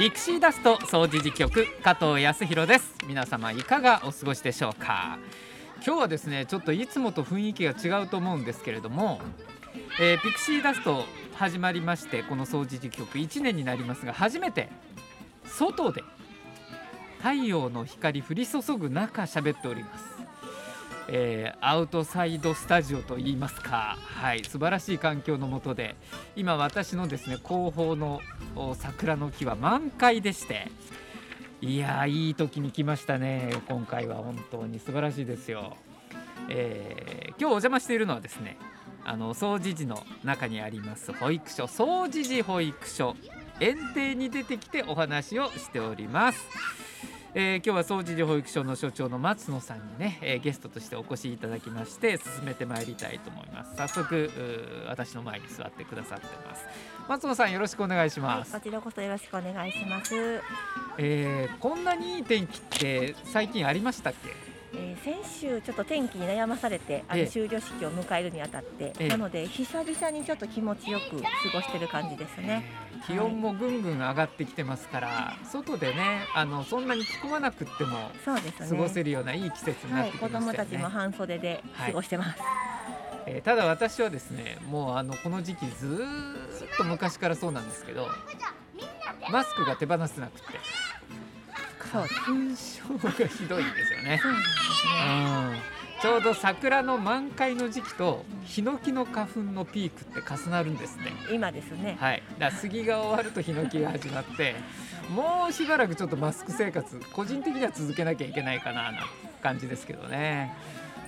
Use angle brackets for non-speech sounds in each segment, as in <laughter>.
ピクシーダスト掃除時局加藤康弘です。皆様いかがお過ごしでしょうか？今日はですねちょっといつもと雰囲気が違うと思うんですけれども、えー、ピクシーダスト始まりましてこの掃除時局1年になりますが初めて外で太陽の光降り注ぐ中喋っております。えー、アウトサイドスタジオといいますか、はい、素晴らしい環境の下で今私のですね後方の桜の木は満開でしていやいい時に来ましたね。今回は本当に素晴らしいですよ、えー、今日お邪魔しているのはですねあの掃除時の中にあります保育所。掃除時保育所。園庭に出てきてお話をしております。えー、今日は総知事保育所の所長の松野さんにね、えー、ゲストとしてお越しいただきまして進めてまいりたいと思います。早速私の前に座ってくださってます。松野さんよろしくお願いします、はい、こちらこそよろしくお願いします、えー、こんなにいい天気って最近ありましたっけ？えー、先週ちょっと天気に悩まされてあの終了式を迎えるにあたって、ええ、なので久々にちょっと気持ちよく過ごしてる感じですね、えー、気温もぐんぐん上がってきてますから、はい、外でねあのそんなに着込まなくても過ごせるような、いい季節になってきましたよね、はい、子供たちも半袖で過ごしてます、はい、えー、ただ私はですねもうあのこの時期ずっと昔からそうなんですけどマスクが手放せなくて花粉症がひどいんですよね。そうですねちょうど桜の満開の時期とヒノキの花粉のピークって重なるんですね。今ですね。はい。だ杉が終わるとヒノキが始まって、もうしばらくちょっとマスク生活個人的には続けなきゃいけないかなな感じですけどね。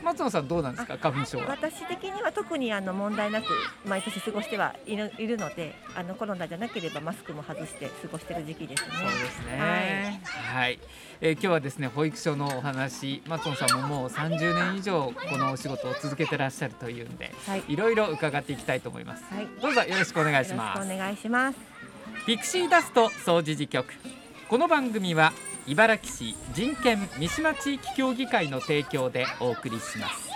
松野さんどうなんですか？花粉症は。私的には特にあの問題なく毎年過ごしてはいるいるのであのコロナじゃなければマスクも外して過ごしてる時期ですね。そうですね。はい、はい、えー、今日はですね保育所のお話松野さんももう30年以上このお仕事を続けてらっしゃるというんで、はい、いろいろ伺っていきたいと思います、はい、どうぞよろしくお願いします。お願いします。ピクシーダスト掃除時局。この番組は茨城市人権三島地域協議会の提供でお送りします。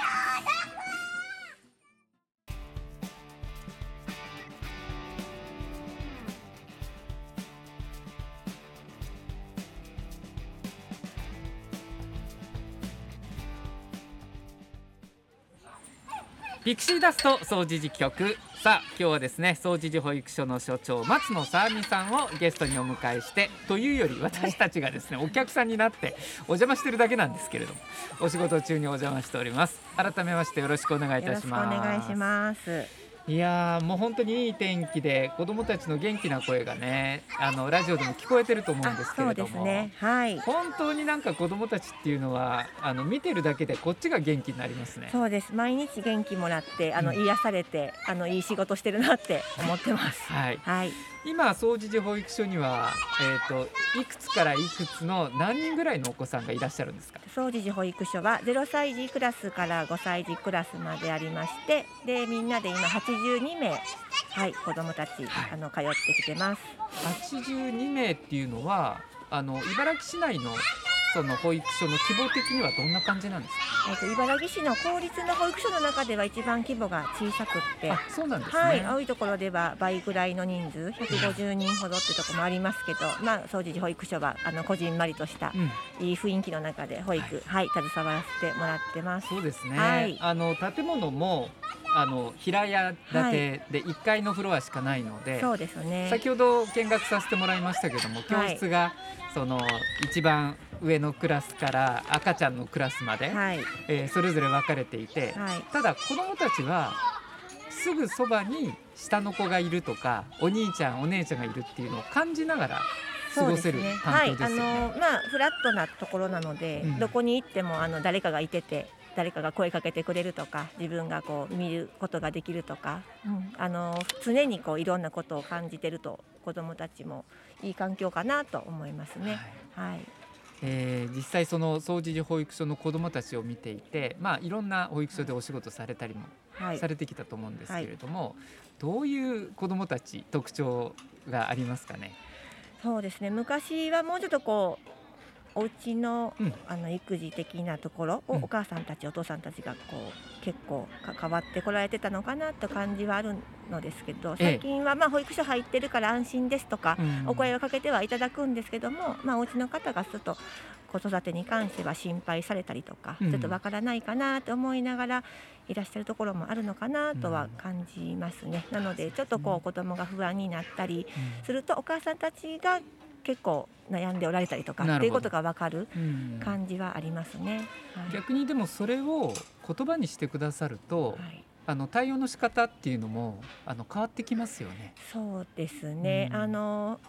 ピクシーダスト掃除時局さあ今日はですね総除寺保育所の所長松野さあみさんをゲストにお迎えしてというより私たちがですねお客さんになってお邪魔してるだけなんですけれどもお仕事中にお邪魔しております。改めましてよろしくお願いいたします。お願いしますいやもう本当にいい天気で子どもたちの元気な声がねあのラジオでも聞こえてると思うんですけれども、ね。はい、本当になんか子どもたちっていうのはあの見てるだけでこっちが元気になりますね。そうです。毎日元気もらってあの、癒されてあのいい仕事してるなって思ってます。はい、はい今総除寺保育所には、えーと、いくつからいくつの何人ぐらいのお子さんがいらっしゃるんですか？総除寺保育所は0歳児クラスから5歳児クラスまでありましてでみんなで今82名はい子どもたち、はい、あの通ってきてます。82名っていうのはあの茨城市内のその保育所の規模的にはどんな感じなんですか、えーと、茨城市の公立の保育所の中では一番規模が小さくって。そうなんですね、はい、多いところでは倍ぐらいの人数150人ほどってところもありますけど、まあ、総除寺保育所はあのこじんまりとした、いい雰囲気の中で保育、はい、はい、携わらせてもらってます。そうですね、はい、あの建物もあの平屋建てで1階のフロアしかないので、はい、そうですね。先ほど見学させてもらいましたけども教室がその一番上のクラスから赤ちゃんのクラスまで、はい、えー、それぞれ分かれていて、はい、ただ子どもたちはすぐそばに下の子がいるとかお兄ちゃんお姉ちゃんがいるっていうのを感じながら過ごせる環境ですよね。ねはい、あのまあフラットなところなので、うん、どこに行ってもあの誰かがいてて誰かが声かけてくれるとか自分がこう見ることができるとか、うん、あの常にこういろんなことを感じてると子どもたちもいい環境かなと思いますね。はい、はい。えー、実際その総除寺保育所の子どもたちを見ていて、まあ、いろんな保育所でお仕事されたりもされてきたと思うんですけれども、はいはい、どういう子どもたち特徴がありますかね？そうですね。昔はもうちょっとこうお家の、うん。あの育児的なところをうん。お母さんたち、お父さんたちがこう結構関わってこられてたのかなと感じはあるのですけどええ。最近はまあ保育所入ってるから安心ですとか、うん。お声をかけてはいただくんですけども、まあ、お家の方がちょっと子育てに関しては心配されたりとか、うん。ちょっとわからないかなと思いながらいらっしゃるところもあるのかなとは感じますね。なのでちょっとこう子供が不安になったりするとお母さんたちが結構悩んでおられたりとかっていうことがわかるうん。感じはありますね。はい。逆にでもそれを言葉にしてくださると、はい。あの対応の仕方っていうのもあの変わってきますよね。そうですね、うん。あの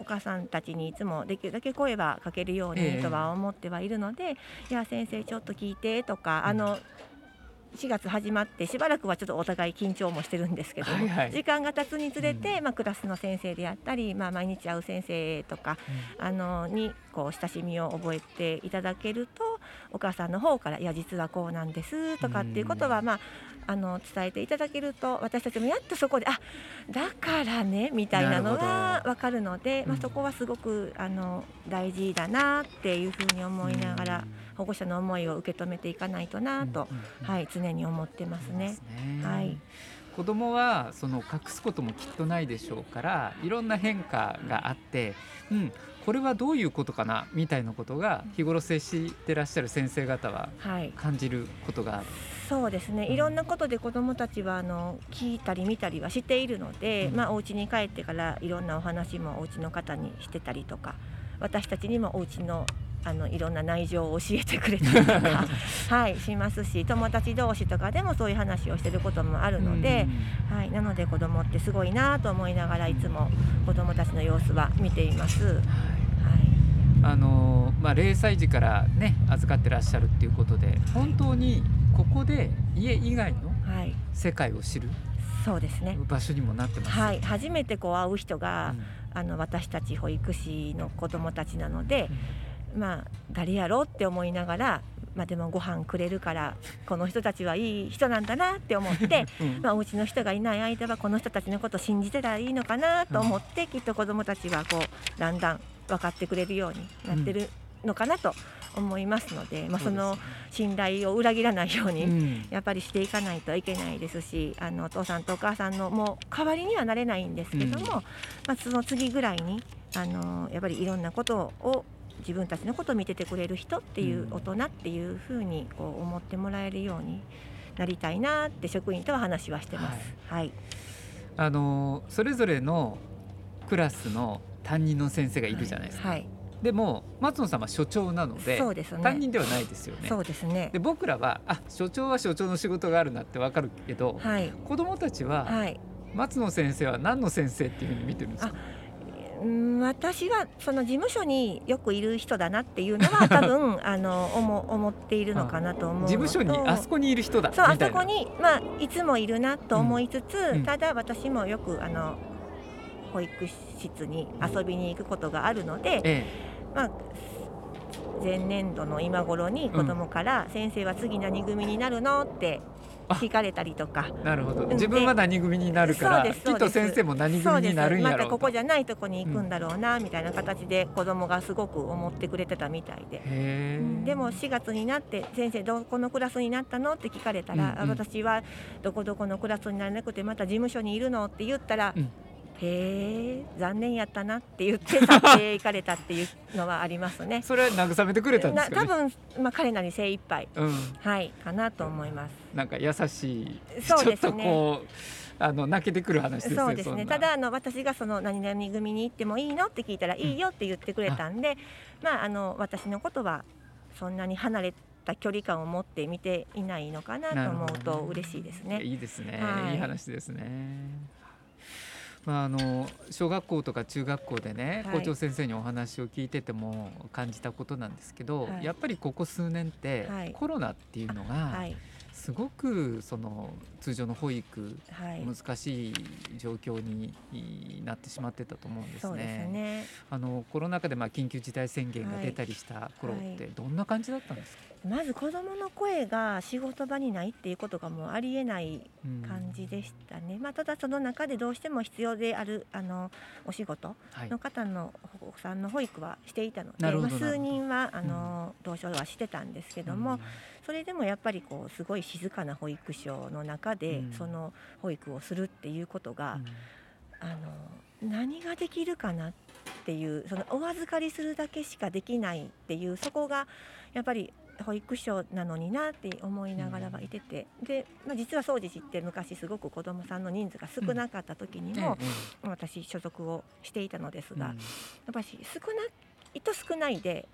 お母さんたちにいつもできるだけ声はかけるようええ。にとは思ってはいるので、いや先生ちょっと聞いてとか、あの4月始まってしばらくはちょっとお互い緊張もしてるんですけども、はいはい。時間が経つにつれて、まあ、クラスの先生であったり、まあ、毎日会う先生とかあのにこう親しみを覚えていただけるとお母さんの方から「いや実はこうなんです」とかっていうことは、まあ、あの伝えていただけると私たちもやっとそこで「あだからね」みたいなのが分かるので、まあ、うん。そこはすごくあの大事だなっていうふうに思いながら保護者の思いを受け止めていかないとなと、はい、常に思ってますね。はい。子供はその隠すこともきっとないでしょうからいろんな変化があって、うん、これはどういうことかなみたいなことが日頃接してらっしゃる先生方ははい。感じることがある。そうですね。いろんなことで子どもたちはあの聞いたり見たりはしているので、うん。まあ、お家に帰ってからいろんなお話もお家の方にしてたりとか私たちにもお家のあのいろんな内情を教えてくれたりとか、<laughs> はい、しますし友達同士とかでもそういう話をしてることもあるので、はい、なので子どもってすごいなと思いながらいつも子どもたちの様子は見ています。はい。うんあのまあ、0歳児から、ね、預かってらっしゃるっていうことで本当にここで家以外のはい、世界を知るそうですね。場所にもなってます。はい、初めてこう会う人が、うん。あの私たち保育士の子どもたちなので、まあ誰やろうって思いながら、まあ、でもご飯くれるからこの人たちはいい人なんだなって思って、うん。まあ、お家の人がいない間はこの人たちのことを信じてたらいいのかなと思って、きっと子どもたちはこうだんだん分かってくれるようになってるのかなと思いますので、まあ、その信頼を裏切らないように、うん。やっぱりしていかないといけないですしあのお父さんとお母さんのもう代わりにはなれないんですけども、うん。まあ、その次ぐらいにあのやっぱりいろんなことを自分たちのことを見ててくれる人っていううん大人っていうふうにこう思ってもらえるようになりたいなって職員とは話はしてます。はい、あのそれぞれのクラスの担任の先生がいるじゃないですか。はい、でも松野さんは所長なのでそうですね。担任ではないですよね。そうですねで。僕らはあ所長は所長の仕事があるなってわかるけど、はい、子供たちははい。松野先生は何の先生っていうふうに見てるんですか？うん私はその事務所によくいる人だなっていうのは <laughs> 多分あの思思っているのかなと思う事務所にあそこにいる人だみそうあ。そこに、まあ、いつもいるなと思いつつ、うん。ただ私もよくあの保育室に遊びに行くことがあるので、えまあ、前年度の今頃に子供から「先生は次何組になるの?」って聞かれたりとか。え、なるほど。で自分は何組になるから、きっと先生も何組になるんやろうそうですまたここじゃ。ゃないとこに行くんだろうな、みたいな形で子供がすごく思ってくれてたみたいで。でも4月になって「先生どこのクラスになったの?」って聞かれたら、うんうんあ私はどこどこのクラスにならなくてまた事務所にいるの？って言ったら「うんへえ残念やったな」って言って去って行かれたっていうのはありますね。<laughs> それは慰めてくれたんですかね？分、まあ、彼なり精一杯うん。はいかなと思います。なんか優しい、そうですねちょっとこうあの泣けてくる話ですね。そうですねただあの私がその何々組に行ってもいいのって聞いたら、いいよって言ってくれたんでまああの私のことはそんなに離れた距離感を持って見ていないのかなと思うと嬉しいですね。いいですね、はいい、い話ですね。まあ、あの小学校とか中学校でね、はい。校長先生にお話を聞いてても感じたことなんですけど、はい。やっぱりここ数年って、はい。コロナっていうのがはい。すごくその通常の保育、はい、難しい状況になってしまってたと思うんですね。すね。あのコロナ禍でまあ緊急事態宣言が出たりした頃ってどんな感じだったんですか、まず子どもの声が仕事場にないっていうことがもうありえない感じでしたね、まあ、ただその中でどうしても必要であるあのお仕事の方のお子さんの保育はしていたので、まあ、数人はあの、同床はしてたんですけども、それでもやっぱりこうすごい静かな保育所の中でその保育をするっていうことが、あの何ができるかなっていうそのお預かりするだけしかできないっていうそこがやっぱり保育所なのになって思いながらはいてて、うん、で、まあ、実は掃除って昔すごく子どもさんの人数が少なかった時にも、うん、私所属をしていたのですが、うん、やっぱり少ないと少ないで、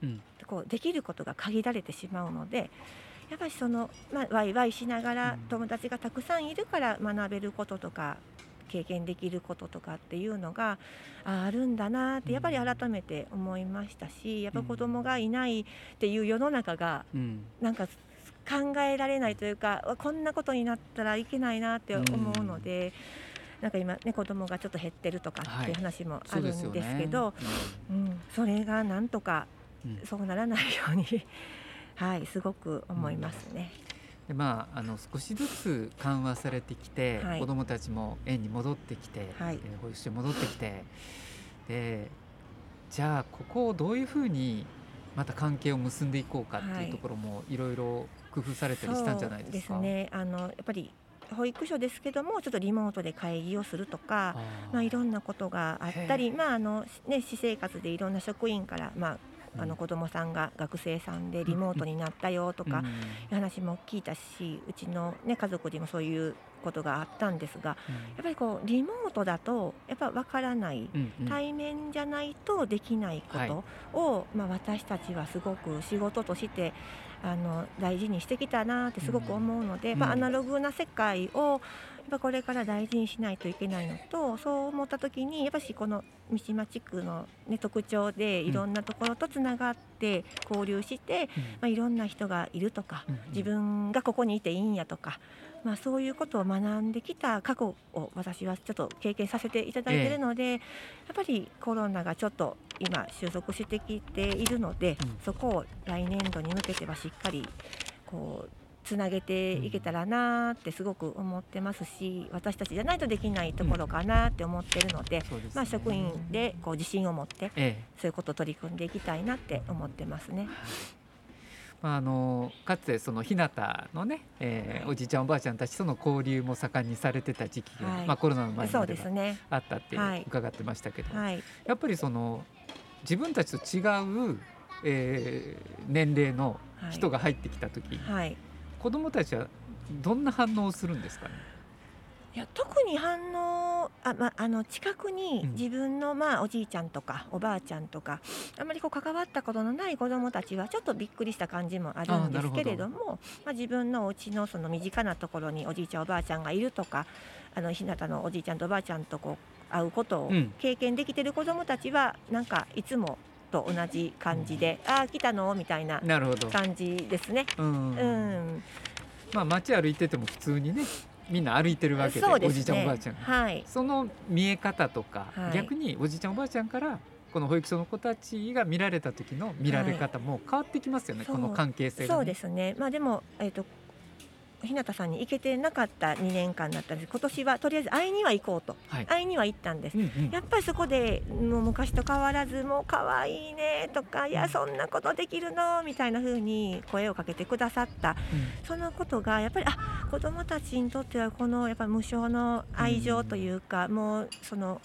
こうできることが限られてしまうので。やっぱりその、まあ、ワイワイしながら友達がたくさんいるから学べることとか経験できることとかっていうのがあるんだなってやっぱり改めて思いましたしやっぱ子供がいないっていう世の中がなんか考えられないというかこんなことになったらいけないなって思うので。なんか今ね子供がちょっと減ってるとかっていう話もあるんですけど、うん、それがなんとかそうならないようにはいすごく思いますね。でまあ、あの少しずつ緩和されてきて、はい、子どもたちも園に戻ってきて、はい、保育所に戻ってきてでじゃあここをどういうふうにまた関係を結んでいこうかっていうところもいろいろ工夫されたりしたんじゃないですか？はい、ですね。あのやっぱり保育所ですけどもちょっとリモートで会議をするとかまあ、いろんなことがあったり、まああのね、私生活でいろんな職員から、まあ、あの子どもさんが学生さんでリモートになったよとかいう話も聞いたしうちの、ね、家族にもそういうことがあったんですが、やっぱりこうリモートだとやっぱ分からない、対面じゃないとできないことを、まあ、私たちはすごく仕事としてあの大事にしてきたなってすごく思うので、まあ、アナログな世界をっぱこれから大事にしないといけないのとそう思った時にやっぱしこの三島地区の、ね、特徴でいろんなところとつながって交流して、うん、まあ、いろんな人がいるとか、自分がここにいていいんやとか、まあ、そういうことを学んできた過去を私はちょっと経験させていただいているので、えやっぱりコロナがちょっと今収束してきているので、うん、そこを来年度に向けてはしっかりこうつなげていけたらなってすごく思ってますし私たちじゃないとできないところかなって思ってるのでうん。でね、まあ、職員でこう自信を持って、ええ、そういうことを取り組んでいきたいなって思ってますね。まあ、あのかつてその日向のね、えー、おじいちゃんおばあちゃんたちとの交流も盛んにされてた時期が、はい、まあ、コロナの前まではあったって伺ってましたけど、はい、やっぱりその自分たちと違う、えー、年齢の人が入ってきた時、はい、子どもたちはどんな反応をするんですかね？いや特に反応あ、まあの近くに自分の、まあ、おじいちゃんとかおばあちゃんとかあまりこう関わったことのない子どもたちはちょっとびっくりした感じもあるんですけれどもまあ、自分のお家のその身近なところにおじいちゃんおばあちゃんがいるとかあの日向のおじいちゃんとおばあちゃんとこう会うことを経験できてる子どもたちは、なんかいつもと同じ感じで、うん、ああ来たの？みたいな感じですね。うん、うん、まあ街歩いてても普通にねみんな歩いてるわけで、ね、おじいちゃんおばあちゃん、はい、その見え方とか、はい、逆におじいちゃんおばあちゃんからこの保育所の子たちが見られた時の見られ方も変わってきますよね、はい、この関係性が、ね、そうですね。まあでもえっ、ー、と日向さんに行けてなかった2年間だったんです。今年はとりあえず会いには行こうと、はい、会いには行ったんです、うんうん、やっぱりそこでもう昔と変わらずもう可愛いねとかいやそんなことできるのみたいな風に声をかけてくださった、うん、そのことがやっぱりあ子どもたちにとってはこのやっぱ無償の愛情というか、うん、もうその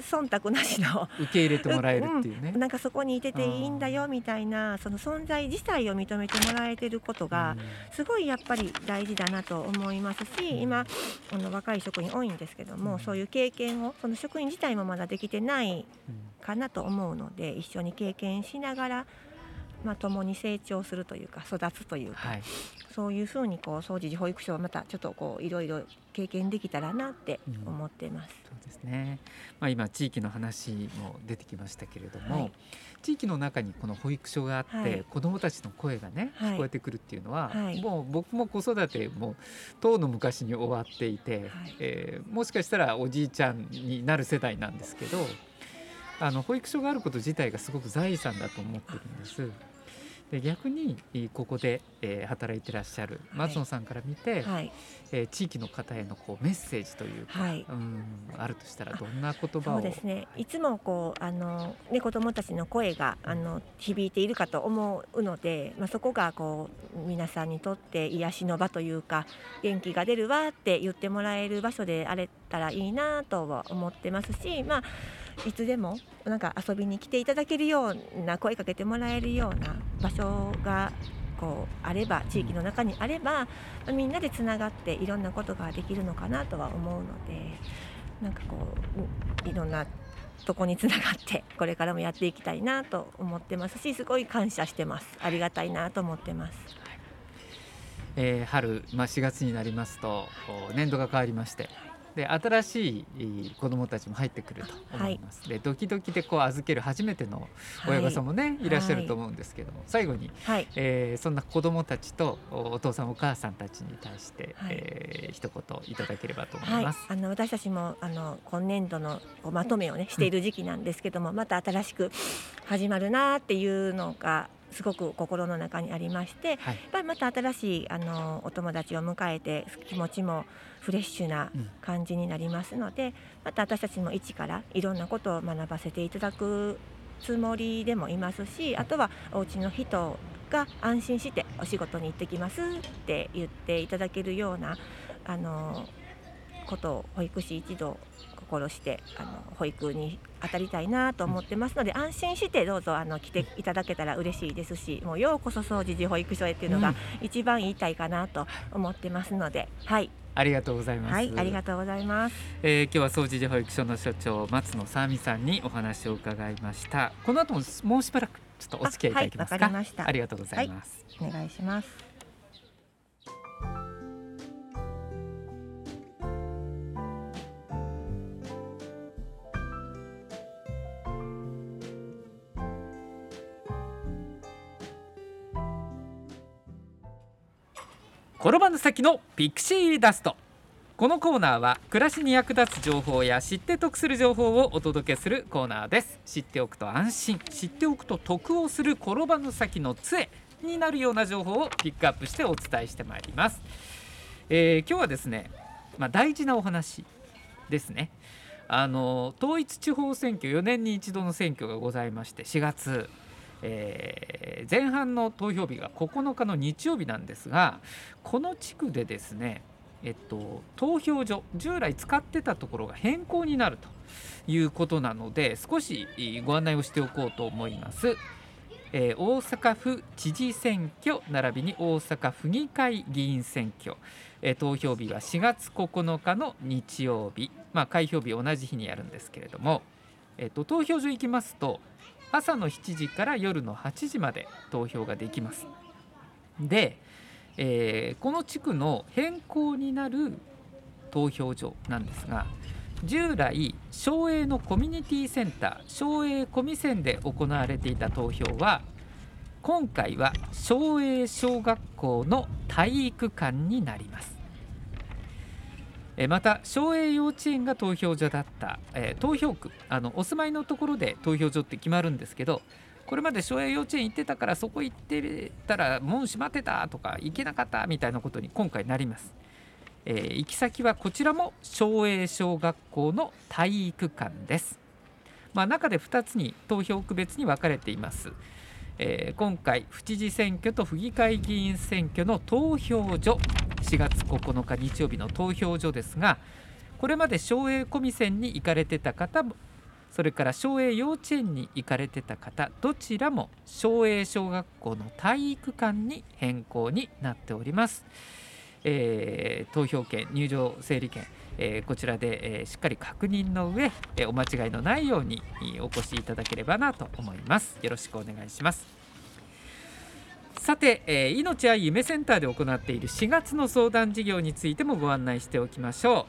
忖度なしの受け入れてもらえるっていうね、うん、なんかそこにいてていいんだよみたいなその存在自体を認めてもらえてることがすごいやっぱり大事だなと思いますし今あの若い職員多いんですけども、そういう経験をその職員自体もまだできてないかなと思うので一緒に経験しながらまあ、共に成長するというか育つというか、はい、そういうふうにこう総持寺保育所をまたちょっとこういろいろ経験できたらなって思ってます。うんですね。まあ今地域の話も出てきましたけれども、はい。地域の中にこの保育所があって、はい。子どもたちの声がねはい。聞こえてくるっていうのは、はい。もう僕も子育てもとうの昔に終わっていて、はい。えーもしかしたらおじいちゃんになる世代なんですけどあの保育所があること自体がすごく財産だと思ってるんです。で逆にえーここで、えー働いてらっしゃる松野さんから見て、はい。えー地域の方へのこうメッセージというか、はい。うんあるとしたらどんな言葉を？そうですね。いつもこうあの、ね、子どもたちの声があの響いているかと思うので、まあ、そこがこう皆さんにとって癒しの場というか元気が出るわって言ってもらえる場所であれたらいいなとは思ってますし、まあ、いつでもなんか遊びに来ていただけるような声かけてもらえるような場所がこうあれば地域の中にあれば、みんなでつながっていろんなことができるのかなとは思うのでなんかこういろんなとこにつながって <laughs> これからもやっていきたいなと思ってますしすごい感謝してますありがたいなと思ってます。えー春、まあ、4月になりますと年度が変わりましてで新しいえー子どもたちも入ってくると思います、でドキドキでこう預ける初めての親御さんもね、い、らっしゃると思うんですけども、最後に、はい。えーそんな子どもたちとおお父さんお母さんたちに対して、はい。えー一言いただければと思はいいます。、あの私たちもあの今年度のまとめをねしている時期なんですけども、また新しく始まるなっていうのがすごく心の中にありまして、はい。やっぱりまた新しいあのお友達を迎えて気持ちもフレッシュなうん。感じになりますので、また私たちも一からいろんなことを学ばせていただくつもりでもいますしあとはお家の人が安心してお仕事に行ってきますって言っていただけるようなあのことを保育士一同心してあの保育に当たりたいなと思ってますので、安心してどうぞあの来ていただけたら嬉しいですしもうようこそ総持寺保育所へっていうのがうん一番言いたいかなと思ってますので、はい、ありがとうございます。はい、ありがとうございます。えー今日は総持寺保育所の所長松野さみさんにお話を伺いました。この後ももうしばらくちょっとお付き合いいただけますか？あはいわかりましたありがとうございます。お願いします。<laughs> 転ばぬ先のピクシーダスト。このコーナーは暮らしに役立つ情報や知って得する情報をお届けするコーナーです。知っておくと安心。知っておくと得をする転ばぬ先の杖になるような情報をピックアップしてお伝えしてまいります、えー今日はですねまあ大事なお話ですね。あの統一地方選挙4年に一度の選挙がございまして4月。えー前半の投票日が9日の日曜日なんですがこの地区でですね、えっと、投票所従来使ってたところが変更になるということなので少しご案内をしておこうと思います。えー大阪府知事選挙並びに大阪府議会議員選挙、えー投票日は4月9日の日曜日、まあ、開票日同じ日にやるんですけれども、えっと投票所行きますと朝の7時から夜の8時まで投票ができます。で、えーこの地区の変更になる投票所なんですが従来省営のコミュニティセンター省営コミセンで行われていた投票は今回は省営小学校の体育館になります。また省営幼稚園が投票所だった、えー投票区あのお住まいのところで投票所って決まるんですけどこれまで省営幼稚園行ってたからそこ行ってたら門閉まってたとか行けなかったみたいなことに今回なります、えー行き先はこちらも省営小学校の体育館です、まあ、中で2つに投票区別に分かれています、えー今回府知事選挙と府議会議員選挙の投票所4月9日日曜日の投票所ですがこれまで省営コミセンに行かれてた方もそれから省営幼稚園に行かれてた方どちらも省営小学校の体育館に変更になっております、えー投票券入場整理券、えーこちらで、えーしっかり確認の上、えーお間違いのないようにお越しいただければなと思います。よろしくお願いします。さて、えー命愛夢センターで行っている4月の相談事業についてもご案内しておきましょう。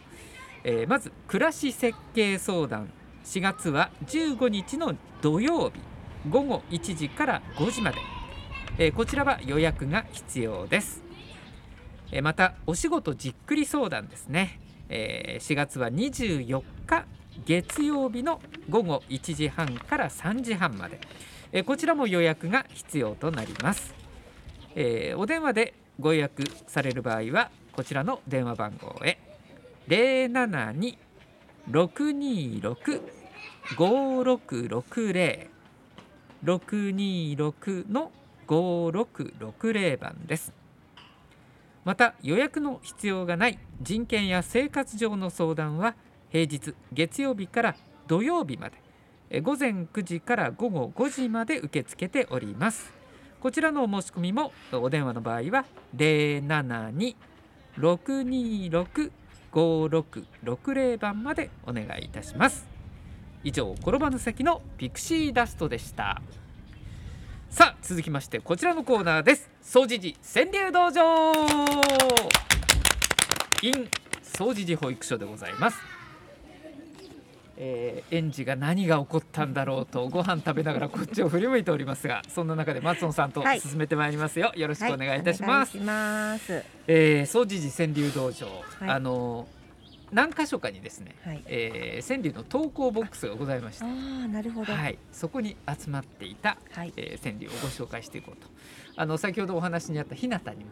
えーまず暮らし設計相談。4月は15日の土曜日午後1時から5時まで、えーこちらは予約が必要です、えーまたお仕事じっくり相談ですね、えー4月は24日月曜日の午後1時半から3時半まで、えこちらも予約が必要となります、えーお電話でご予約される場合はこちらの電話番号へ。072-626-5660の5660番です。また予約の必要がない人権や生活上の相談は平日月曜日から土曜日まで午前9時から午後5時まで受け付けております。こちらのお申し込みもお電話の場合は072-626-5660番までお願いいたします。以上転ばぬ先のピクシーダストでした。さあ続きましてこちらのコーナーです。掃除時川柳道場。in 掃除時保育所でございます。えー園児が何が起こったんだろうとご飯食べながらこっちを振り向いておりますがそんな中で松野さんとはい進めてまいりますよ、よろしくお願いいたします、は。えー掃除時川柳道場、はいあの何箇所かにですね、はい。えー川柳の投稿ボックスがございましてああ、なるほど。ははい。い、そこに集まっていた、はい。えー川柳をご紹介していこうとあの先ほどお話にあった日向にも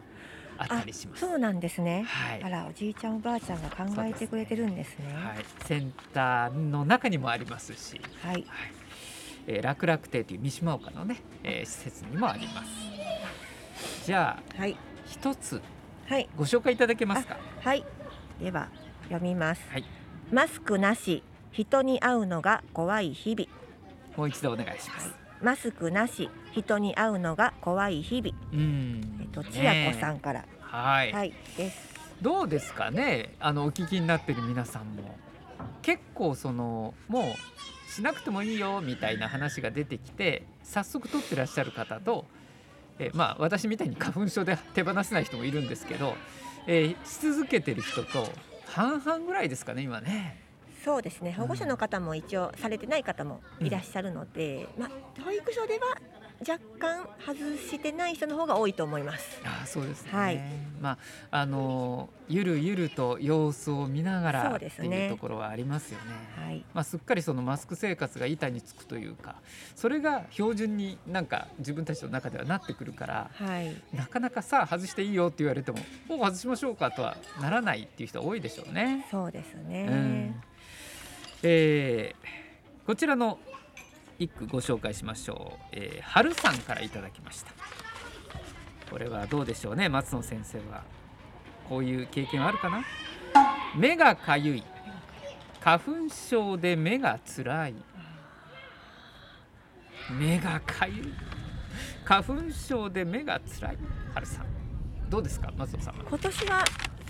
あったりしますそうなんですね。はいあら、おじいちゃんおばあちゃんが考えてくれてるんですね。はい、センターの中にもありますし、はい。はいえー楽々亭という三島岡のね、えー施設にもありますじゃあはい。一つはい。ご紹介いただけますか？はい。では、読みます。はいマスクなし、人に会うのが怖い日々。もう一度お願いします、マスクなし、人に会うのが怖い日々。うんえっと、千秋子さんんから。はい、はい。です。どうですかね？あのお聞きになってる皆さんも結構そのもうしなくてもいいよみたいな話が出てきて早速取ってらっしゃる方と、えまあ私みたいに花粉症で手放せない人もいるんですけど、えーし続けてる人と半々ぐらいですかね今ね。そうですね。保護者の方も一応されてない方もいらっしゃるので、まあ保育所では若干外してない人の方が多いと思います。あーそうですね、はいまああのゆるゆると様子を見ながそらっていうところはありますよね。はい。まあ、すっかりそのマスク生活が板につくというかそれが標準になんか自分たちの中ではなってくるからはい。なかなかさあ外していいよって言われてももう外しましょうかとはならないっていう人多いでしょうね。そうですね。うんえーこちらの一句ご紹介しましょう、えー、春さんからいただきました。これはどうでしょうね松野先生は。こういう経験あるかな？目がかゆい。花粉症で目がつらい。目がかゆい。花粉症で目がつらい。春さんどうですか松野さん今年は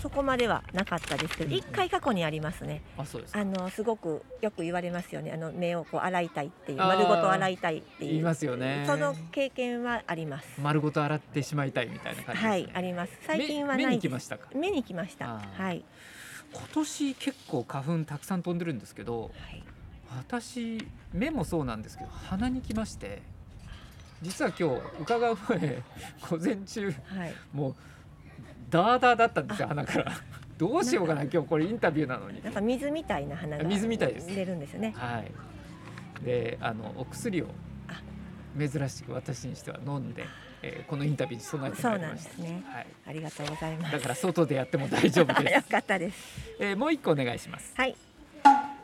そこまではなかったですけど、うん一回過去にありますね。あそうですかあのすごくよく言われますよね。あの目をこう洗いたいっていう丸ごと洗いたいっていう。言いますよねその経験はあります。丸ごと洗ってしまいたいみたいな感じですね、はい、あります。最近は目ない。目に来ましたか？目に来ました。はい。今年結構花粉たくさん飛んでるんですけどはい。私目もそうなんですけど鼻に来まして実は今日伺う前午前中はい。もうダーダーだったんですよ鼻から。<laughs> どうしようかな今日これインタビューなのに。なんか水みたいな花が。水みたいです出るんですよね。はい。であのお薬をあ。珍しく私にしては飲んで、えーこのインタビューに備えてまいりましたそうなんですね。はい、ありがとうございます。だから外でやっても大丈夫でよす、<laughs> かったです。えーもう一個お願いします。はい。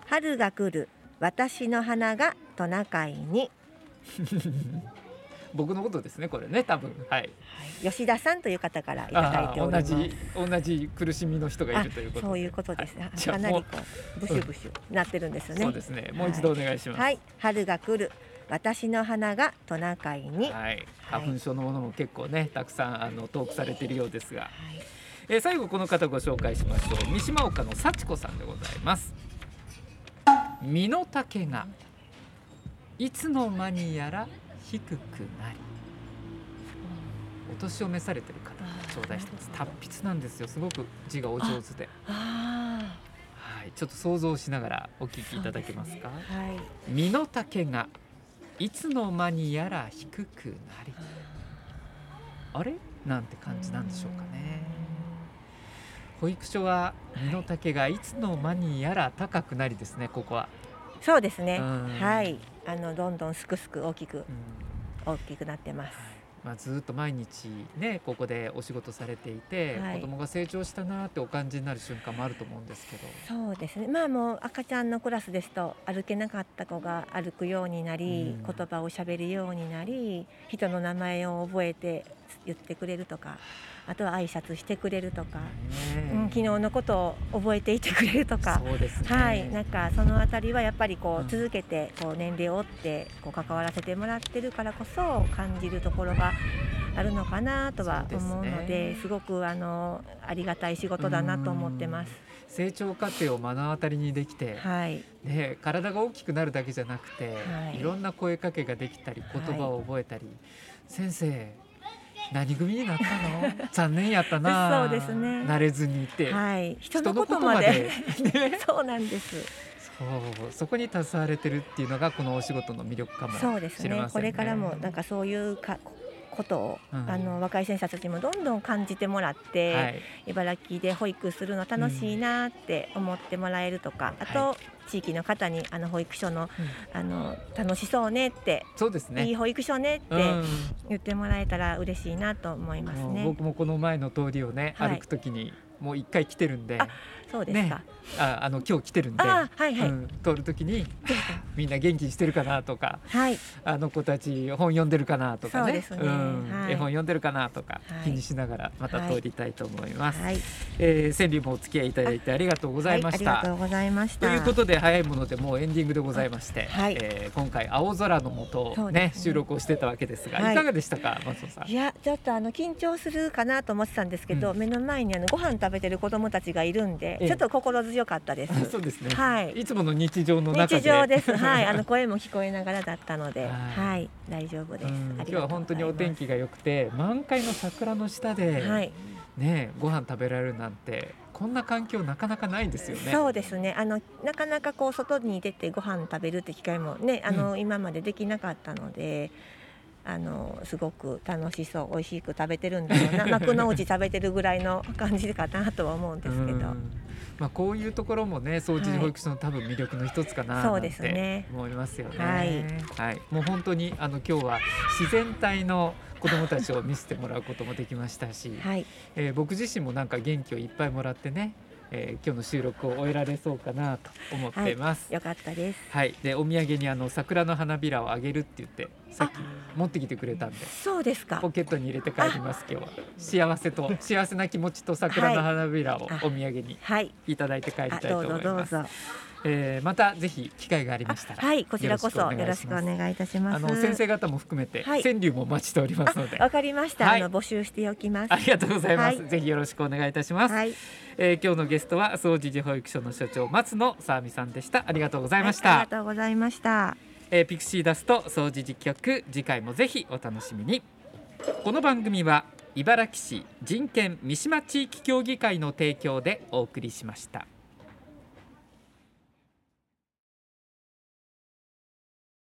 春が来る私の花がトナカイに、<laughs> 僕のことですねこれね多分。はい。吉田さんという方からいただいあて同じ同じ苦しみの人がいあるということで。そういうことです。はい。かなりこうブシュブシュなってるんですよね。そうですね。もう一度お願いします。はい、春が来る。私の花がトナカイに。はい。はい、花粉症のものも結構ねたくさんあのトークされているようですが、えー最後この方ご紹介しましょう。三島岡の幸子さんでございます。身の丈がいつの間にやら低くなりお年を召されてる方が頂戴してます達筆なんですよすごく字がお上手で、あははい、ちょっと想像しながらお聞きいただけますか？すねはい。身の丈がいつの間にやら低くなり、あれ？なんて感じなんでしょうかね。保育所は身の丈がいつの間にやら高くなりですね。ここは。そうですね。うんはい。あのどんどんすくすく大きくうん大きくなってます。まあ、ずっと毎日ねここでお仕事されていて、はい子供が成長したなってお感じになる瞬間もあると思うんですけど。そうですね。まあもう赤ちゃんのクラスですと歩けなかった子が歩くようになり、うん言葉を喋るようになり、人の名前を覚えて言ってくれるとか、あとは挨拶してくれるとか、ねうん、昨日のことを覚えていてくれるとか。ね。はい、なんかそのあたりはやっぱりこう続けてこう年齢を追ってこう関わらせてもらってるからこそ感じるところがあるのかなとは思うのですごくあのありがたい仕事だなと思ってます。成長過程を目の当たりにできて、はい、ね、体が大きくなるだけじゃなくて、はい。い、ろんな声かけができたり言葉を覚えたり、先生何組になったの？<laughs> 残念やったな。そうですね。慣れずにいて、はい、人のことまで。ね <laughs> <laughs> そうなんです。そう。そこに携われてるっていうのがこのお仕事の魅力かもしれませんね。そうですね。これからもなんかそういうかことを、うん。あの若い先生たちにもどんどん感じてもらって、はい、茨城で保育するの楽しいなって思ってもらえるとか、あと、地域の方にあの保育所のあの楽しそうねって、そうですね。いい保育所ねってうん。言ってもらえたら嬉しいなと思いますね。僕もこの前の通りをね、はい。歩くときにもう一回来てるんで、あそうですか。ああの今日来てるんで、あはいはい、うん、通るときに <laughs> みんな元気にしてるかなとかはい。あの子たち本読んでるかなとかね。そうですね。ん。はい。絵本読んでるかなとかはい。気にしながらまた通りたいと思います、はい。えー川柳もお付き合いいただいてありがとうございました、はい、ありがとうございました。ということで早いものでもうエンディングでございまして、はい。えー今回青空の下そうね。ね収録をしてたわけですが、はい。い、かがでしたか松尾さん？いやちょっとあの緊張するかなと思ってたんですけど、うん。目の前にあのご飯食べてる子供たちがいるんで、ええちょっと心強かったです。そうですね、はい。いつもの日常の中で。日常です。はい、<laughs> あの声も聞こえながらだったので、ははい。い、大丈夫です。うん今日は本当にお天気が良くて満開の桜の下で、はい、ねご飯食べられるなんてこんな環境なかなかないんですよね。そうですね。あのなかなかこう外に出てご飯食べるって機会もね、あの、今までできなかったので。あのすごく楽しそう美味しく食べてるんだろうな。幕の内食べてるぐらいの感じかなとは思うんですけど、うんまあ、こういうところもね総知事保育所の多分魅力の一つかななんて思いますよね。はい。はい。もう本当にあの今日は自然体の子どもたちを見せてもらうこともできましたし、はい。えー僕自身もなんか元気をいっぱいもらってね、えー今日の収録を終えられそうかなと思っています。よかったです。はい、でお土産にあの桜の花びらをあげるって言ってさっき持ってきてくれたんでそうですかポ。ケットに入れて帰ります今日は幸せと幸せな気持ちと桜の花びらをはいお土産にはい。いただいて帰りたあいと思います。うぞ。えーまたぜひ機会がありましたら、はい、こちらこそよろしくお願いいたしま。ますす。あの先生方も含めて、はい川柳もお待ちしておりますのであ、わかりました。はいあの募集しておきます。ありがとうございます、はいぜひよろしくお願いいたします、はい、えー今日のゲストは総持寺保育所の所長松野さ美さんでしたありがとうございました、はいありがとうございました。えーピクシーダスト掃除実況次回もぜひお楽しみにこの番組は茨城市人権三島地域協議会の提供でお送りしました。